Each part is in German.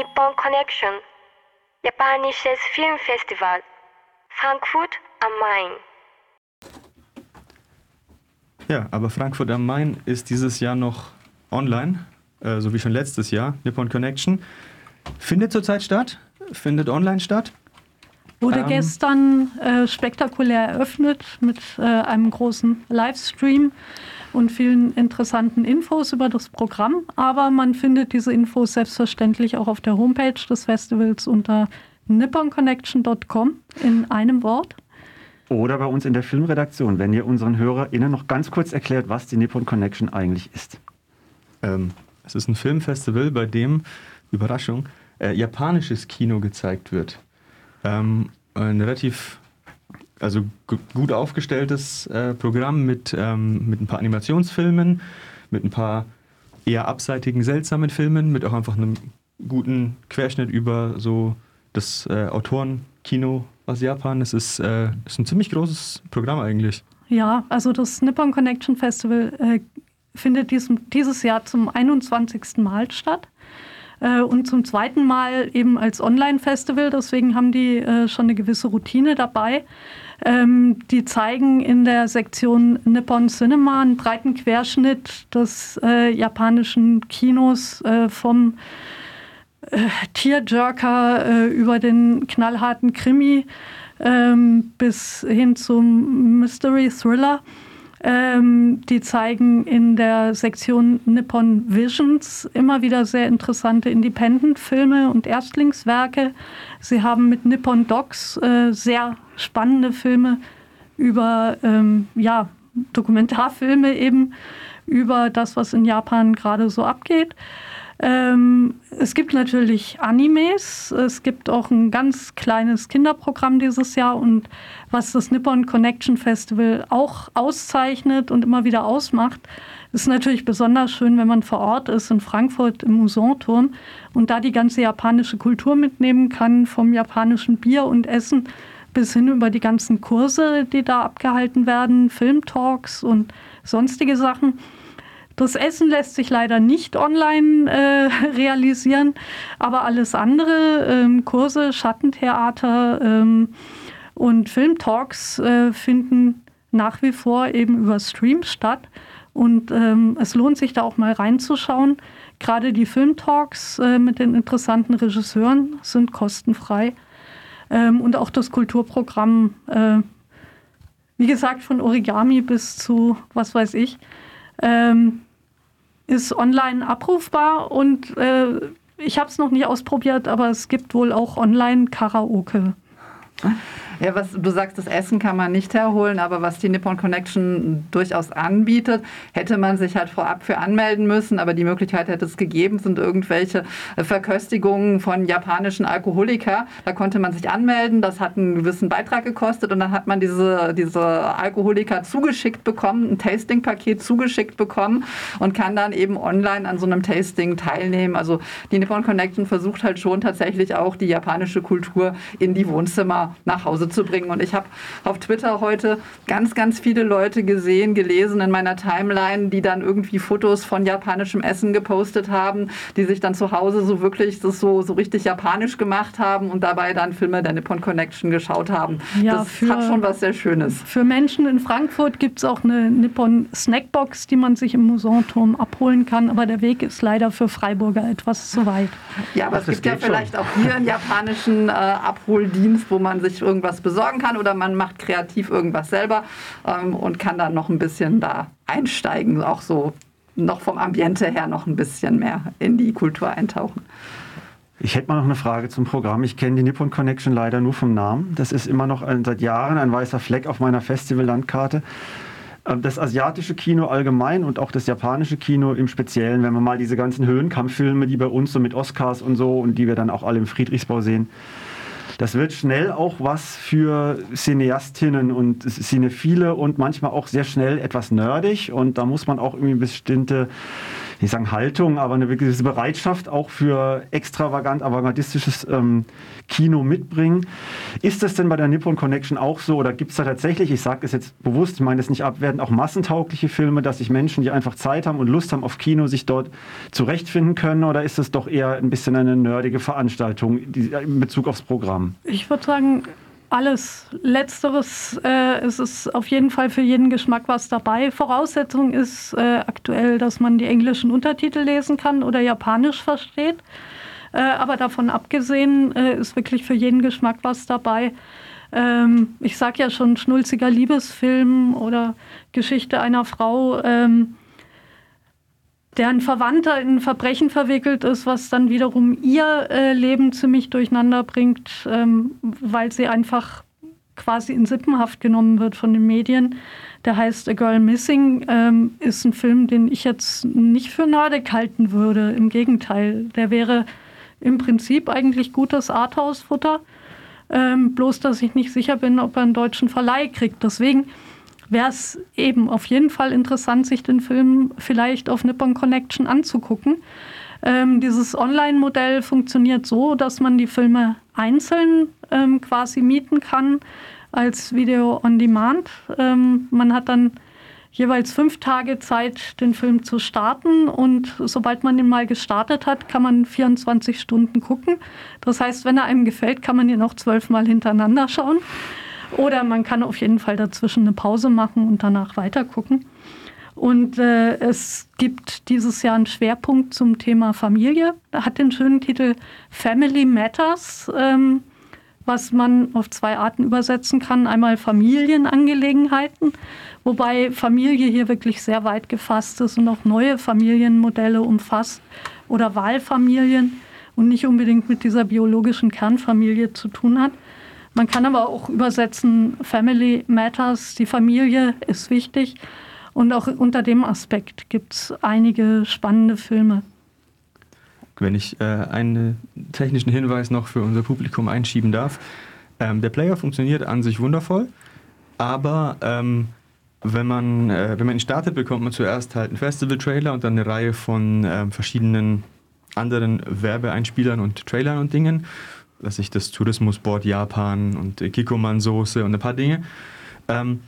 Nippon Connection, japanisches Filmfestival, Frankfurt am Main. Ja, aber Frankfurt am Main ist dieses Jahr noch online, äh, so wie schon letztes Jahr. Nippon Connection findet zurzeit statt, findet online statt. Wurde ähm, gestern äh, spektakulär eröffnet mit äh, einem großen Livestream und vielen interessanten Infos über das Programm. Aber man findet diese Infos selbstverständlich auch auf der Homepage des Festivals unter nipponconnection.com in einem Wort. Oder bei uns in der Filmredaktion, wenn ihr unseren HörerInnen noch ganz kurz erklärt, was die Nippon Connection eigentlich ist. Ähm, es ist ein Filmfestival, bei dem, Überraschung, äh, japanisches Kino gezeigt wird. Ähm, ein relativ also gut aufgestelltes äh, Programm mit, ähm, mit ein paar Animationsfilmen, mit ein paar eher abseitigen, seltsamen Filmen, mit auch einfach einem guten Querschnitt über so das äh, Autorenkino aus Japan. Es ist, äh, ist ein ziemlich großes Programm eigentlich. Ja, also das Nippon Connection Festival äh, findet diesem, dieses Jahr zum 21. Mal statt und zum zweiten Mal eben als Online-Festival. Deswegen haben die äh, schon eine gewisse Routine dabei. Ähm, die zeigen in der Sektion Nippon Cinema einen breiten Querschnitt des äh, japanischen Kinos äh, vom äh, Tierjerker äh, über den knallharten Krimi ähm, bis hin zum Mystery Thriller. Ähm, die zeigen in der Sektion Nippon Visions immer wieder sehr interessante Independent-Filme und Erstlingswerke. Sie haben mit Nippon Docs äh, sehr spannende Filme über ähm, ja, Dokumentarfilme eben über das, was in Japan gerade so abgeht. Es gibt natürlich Animes, es gibt auch ein ganz kleines Kinderprogramm dieses Jahr und was das Nippon Connection Festival auch auszeichnet und immer wieder ausmacht, ist natürlich besonders schön, wenn man vor Ort ist in Frankfurt im Musanturm und da die ganze japanische Kultur mitnehmen kann, vom japanischen Bier und Essen bis hin über die ganzen Kurse, die da abgehalten werden, Filmtalks und sonstige Sachen. Das Essen lässt sich leider nicht online äh, realisieren, aber alles andere, ähm, Kurse, Schattentheater ähm, und Filmtalks äh, finden nach wie vor eben über Stream statt. Und ähm, es lohnt sich da auch mal reinzuschauen. Gerade die Filmtalks äh, mit den interessanten Regisseuren sind kostenfrei. Ähm, und auch das Kulturprogramm, äh, wie gesagt, von Origami bis zu was weiß ich, ähm, ist online abrufbar und äh, ich habe es noch nie ausprobiert, aber es gibt wohl auch online Karaoke. Ja, was du sagst, das Essen kann man nicht herholen, aber was die Nippon Connection durchaus anbietet, hätte man sich halt vorab für anmelden müssen, aber die Möglichkeit hätte es gegeben, sind irgendwelche Verköstigungen von japanischen Alkoholiker. Da konnte man sich anmelden, das hat einen gewissen Beitrag gekostet und dann hat man diese, diese Alkoholiker zugeschickt bekommen, ein Tasting-Paket zugeschickt bekommen und kann dann eben online an so einem Tasting teilnehmen. Also die Nippon Connection versucht halt schon tatsächlich auch die japanische Kultur in die Wohnzimmer nach Hause zu bringen. Und ich habe auf Twitter heute ganz, ganz viele Leute gesehen, gelesen in meiner Timeline, die dann irgendwie Fotos von japanischem Essen gepostet haben, die sich dann zu Hause so wirklich das so, so richtig japanisch gemacht haben und dabei dann Filme der Nippon Connection geschaut haben. Ja, das für, hat schon was sehr Schönes. Für Menschen in Frankfurt gibt es auch eine Nippon Snackbox, die man sich im Musanturm abholen kann, aber der Weg ist leider für Freiburger etwas zu weit. Ja, aber das es gibt ja vielleicht schon. auch hier einen japanischen äh, Abholdienst, wo man sich irgendwas besorgen kann oder man macht kreativ irgendwas selber ähm, und kann dann noch ein bisschen da einsteigen, auch so noch vom Ambiente her noch ein bisschen mehr in die Kultur eintauchen. Ich hätte mal noch eine Frage zum Programm. Ich kenne die Nippon Connection leider nur vom Namen. Das ist immer noch ein, seit Jahren ein weißer Fleck auf meiner Festivallandkarte. Ähm, das asiatische Kino allgemein und auch das japanische Kino im Speziellen, wenn man mal diese ganzen Höhenkampffilme, die bei uns so mit Oscars und so und die wir dann auch alle im Friedrichsbau sehen, das wird schnell auch was für Cineastinnen und Cinephile und manchmal auch sehr schnell etwas nerdig und da muss man auch irgendwie bestimmte nicht sagen Haltung, aber eine gewisse Bereitschaft auch für extravagant, avantgardistisches ähm, Kino mitbringen. Ist das denn bei der Nippon Connection auch so oder gibt es da tatsächlich, ich sage es jetzt bewusst, ich meine es nicht abwerten, auch massentaugliche Filme, dass sich Menschen, die einfach Zeit haben und Lust haben auf Kino, sich dort zurechtfinden können oder ist es doch eher ein bisschen eine nerdige Veranstaltung in Bezug aufs Programm? Ich würde sagen, alles. Letzteres äh, ist es auf jeden Fall für jeden Geschmack was dabei. Voraussetzung ist äh, aktuell, dass man die englischen Untertitel lesen kann oder Japanisch versteht. Äh, aber davon abgesehen äh, ist wirklich für jeden Geschmack was dabei. Ähm, ich sage ja schon, schnulziger Liebesfilm oder Geschichte einer Frau. Ähm, deren Verwandter in Verbrechen verwickelt ist, was dann wiederum ihr äh, Leben ziemlich durcheinander bringt, ähm, weil sie einfach quasi in Sippenhaft genommen wird von den Medien. Der heißt A Girl Missing, ähm, ist ein Film, den ich jetzt nicht für nerdig halten würde. Im Gegenteil, der wäre im Prinzip eigentlich gutes Arthouse-Futter. Ähm, bloß, dass ich nicht sicher bin, ob er einen deutschen Verleih kriegt. Deswegen wäre es eben auf jeden Fall interessant, sich den Film vielleicht auf Nippon Connection anzugucken. Ähm, dieses Online-Modell funktioniert so, dass man die Filme einzeln ähm, quasi mieten kann als Video on Demand. Ähm, man hat dann jeweils fünf Tage Zeit, den Film zu starten und sobald man ihn mal gestartet hat, kann man 24 Stunden gucken. Das heißt, wenn er einem gefällt, kann man ihn auch zwölfmal hintereinander schauen. Oder man kann auf jeden Fall dazwischen eine Pause machen und danach weitergucken. Und äh, es gibt dieses Jahr einen Schwerpunkt zum Thema Familie. Er hat den schönen Titel Family Matters, ähm, was man auf zwei Arten übersetzen kann. Einmal Familienangelegenheiten, wobei Familie hier wirklich sehr weit gefasst ist und auch neue Familienmodelle umfasst oder Wahlfamilien und nicht unbedingt mit dieser biologischen Kernfamilie zu tun hat. Man kann aber auch übersetzen, Family Matters, die Familie ist wichtig. Und auch unter dem Aspekt gibt es einige spannende Filme. Wenn ich äh, einen technischen Hinweis noch für unser Publikum einschieben darf. Ähm, der Player funktioniert an sich wundervoll, aber ähm, wenn, man, äh, wenn man ihn startet, bekommt man zuerst halt einen Festival-Trailer und dann eine Reihe von äh, verschiedenen anderen Werbeeinspielern und Trailern und Dingen was ich das Tourismusboard Japan und Kikoman-Soße und ein paar Dinge. Ähm,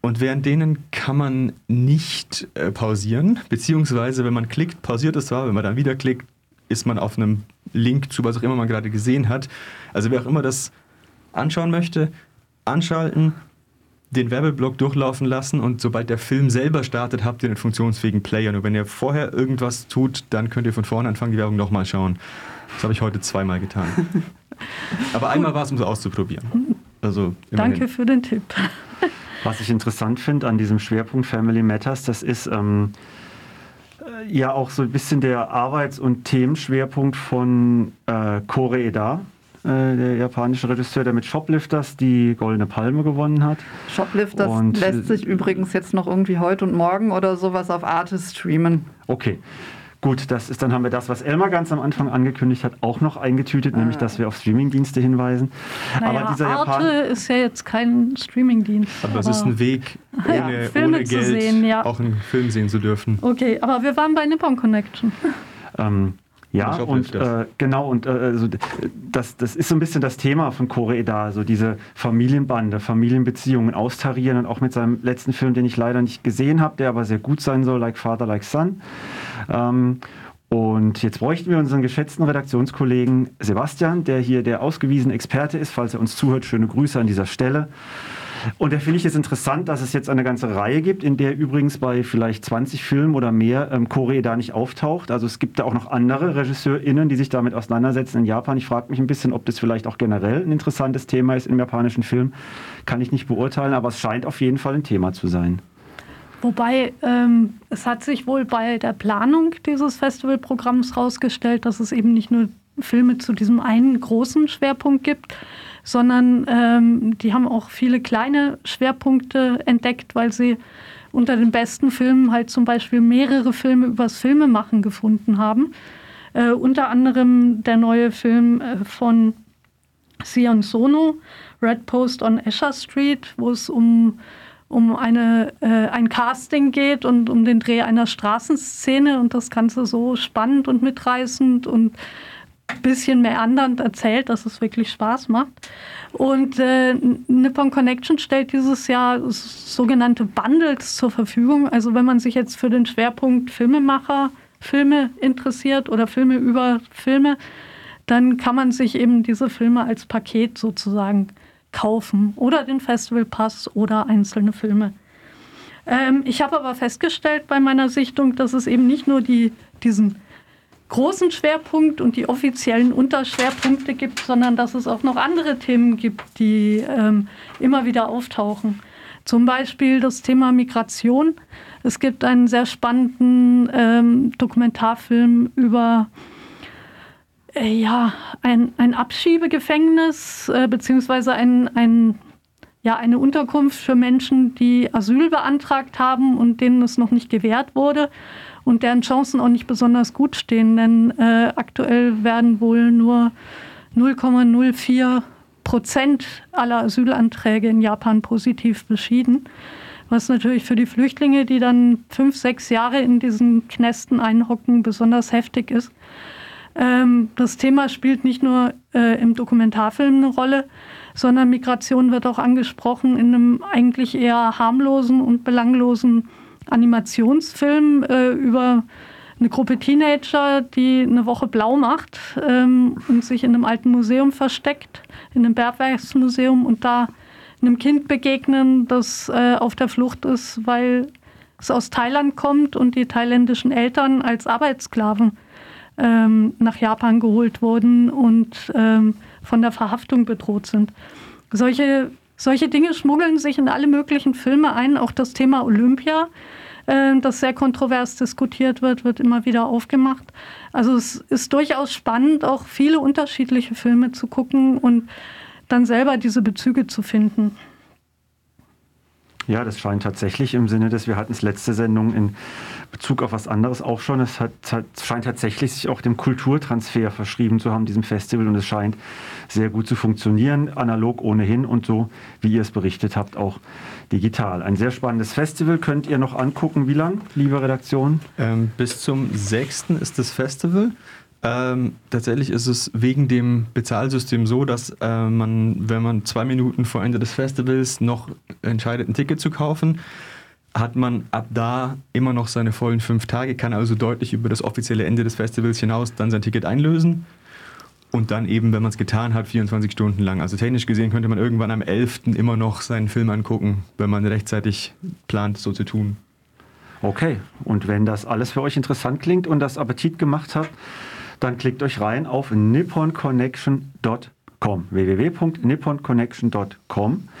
und während denen kann man nicht äh, pausieren, beziehungsweise wenn man klickt, pausiert es zwar, wenn man dann wieder klickt, ist man auf einem Link zu was auch immer man gerade gesehen hat. Also wer auch immer das anschauen möchte, anschalten, den Werbeblock durchlaufen lassen und sobald der Film selber startet, habt ihr einen funktionsfähigen Player. Nur wenn ihr vorher irgendwas tut, dann könnt ihr von vorne anfangen, die Werbung nochmal schauen. Das habe ich heute zweimal getan. Aber einmal war es, um es auszuprobieren. Also Danke für den Tipp. Was ich interessant finde an diesem Schwerpunkt Family Matters, das ist ähm, äh, ja auch so ein bisschen der Arbeits- und Themenschwerpunkt von äh, Kore Eda, äh, der japanische Regisseur, der mit Shoplifters die Goldene Palme gewonnen hat. Shoplifters und lässt sich übrigens jetzt noch irgendwie heute und morgen oder sowas auf Arte streamen. Okay. Gut, das ist, dann haben wir das, was Elmar ganz am Anfang angekündigt hat, auch noch eingetütet, ah. nämlich dass wir auf Streamingdienste hinweisen. Naja, aber dieser Arte Japan ist ja jetzt kein Streamingdienst. Aber, aber es ist ein Weg, ohne, ja, ohne Geld sehen, ja. auch einen Film sehen zu dürfen. Okay, aber wir waren bei Nippon Connection. Ähm, ja, und äh, genau, und äh, also, das, das ist so ein bisschen das Thema von Kore da, so diese Familienbande, Familienbeziehungen austarieren und auch mit seinem letzten Film, den ich leider nicht gesehen habe, der aber sehr gut sein soll, Like Father, Like Son. Ähm, und jetzt bräuchten wir unseren geschätzten Redaktionskollegen Sebastian, der hier der ausgewiesene Experte ist. Falls er uns zuhört, schöne Grüße an dieser Stelle. Und da finde ich es interessant, dass es jetzt eine ganze Reihe gibt, in der übrigens bei vielleicht 20 Filmen oder mehr ähm, Korea da nicht auftaucht. Also es gibt da auch noch andere RegisseurInnen, die sich damit auseinandersetzen in Japan. Ich frage mich ein bisschen, ob das vielleicht auch generell ein interessantes Thema ist im japanischen Film. Kann ich nicht beurteilen, aber es scheint auf jeden Fall ein Thema zu sein. Wobei ähm, es hat sich wohl bei der Planung dieses Festivalprogramms herausgestellt, dass es eben nicht nur Filme zu diesem einen großen Schwerpunkt gibt, sondern ähm, die haben auch viele kleine Schwerpunkte entdeckt, weil sie unter den besten Filmen halt zum Beispiel mehrere Filme übers Filmemachen gefunden haben. Äh, unter anderem der neue Film äh, von Sion Sono, Red Post on Escher Street, wo es um, um eine, äh, ein Casting geht und um den Dreh einer Straßenszene und das Ganze so spannend und mitreißend und bisschen mehr andernd erzählt, dass es wirklich Spaß macht. Und äh, Nippon Connection stellt dieses Jahr sogenannte Bundles zur Verfügung. Also wenn man sich jetzt für den Schwerpunkt Filmemacher, Filme interessiert oder Filme über Filme, dann kann man sich eben diese Filme als Paket sozusagen kaufen oder den Festivalpass oder einzelne Filme. Ähm, ich habe aber festgestellt bei meiner Sichtung, dass es eben nicht nur die, diesen großen Schwerpunkt und die offiziellen Unterschwerpunkte gibt, sondern dass es auch noch andere Themen gibt, die ähm, immer wieder auftauchen. Zum Beispiel das Thema Migration. Es gibt einen sehr spannenden ähm, Dokumentarfilm über äh, ja, ein, ein Abschiebegefängnis äh, beziehungsweise ein, ein, ja, eine Unterkunft für Menschen, die Asyl beantragt haben und denen es noch nicht gewährt wurde und deren Chancen auch nicht besonders gut stehen, denn äh, aktuell werden wohl nur 0,04 Prozent aller Asylanträge in Japan positiv beschieden, was natürlich für die Flüchtlinge, die dann fünf, sechs Jahre in diesen Knästen einhocken, besonders heftig ist. Ähm, das Thema spielt nicht nur äh, im Dokumentarfilm eine Rolle, sondern Migration wird auch angesprochen in einem eigentlich eher harmlosen und belanglosen Animationsfilm äh, über eine Gruppe Teenager, die eine Woche blau macht ähm, und sich in einem alten Museum versteckt, in einem Bergwerksmuseum und da einem Kind begegnen, das äh, auf der Flucht ist, weil es aus Thailand kommt und die thailändischen Eltern als Arbeitssklaven ähm, nach Japan geholt wurden und ähm, von der Verhaftung bedroht sind. Solche, solche Dinge schmuggeln sich in alle möglichen Filme ein. Auch das Thema Olympia, äh, das sehr kontrovers diskutiert wird, wird immer wieder aufgemacht. Also es ist durchaus spannend, auch viele unterschiedliche Filme zu gucken und dann selber diese Bezüge zu finden. Ja, das scheint tatsächlich im Sinne des, wir hatten es letzte Sendung in Bezug auf was anderes auch schon, es hat, hat, scheint tatsächlich sich auch dem Kulturtransfer verschrieben zu haben, diesem Festival, und es scheint sehr gut zu funktionieren, analog ohnehin und so, wie ihr es berichtet habt, auch digital. Ein sehr spannendes Festival könnt ihr noch angucken. Wie lang, liebe Redaktion? Ähm, bis zum 6. ist das Festival. Ähm, tatsächlich ist es wegen dem Bezahlsystem so, dass äh, man, wenn man zwei Minuten vor Ende des Festivals noch entscheidet, ein Ticket zu kaufen, hat man ab da immer noch seine vollen fünf Tage, kann also deutlich über das offizielle Ende des Festivals hinaus dann sein Ticket einlösen. Und dann eben, wenn man es getan hat, 24 Stunden lang. Also technisch gesehen könnte man irgendwann am 11. immer noch seinen Film angucken, wenn man rechtzeitig plant, so zu tun. Okay, und wenn das alles für euch interessant klingt und das Appetit gemacht hat, dann klickt euch rein auf nipponconnection.com www.nipponconnection.com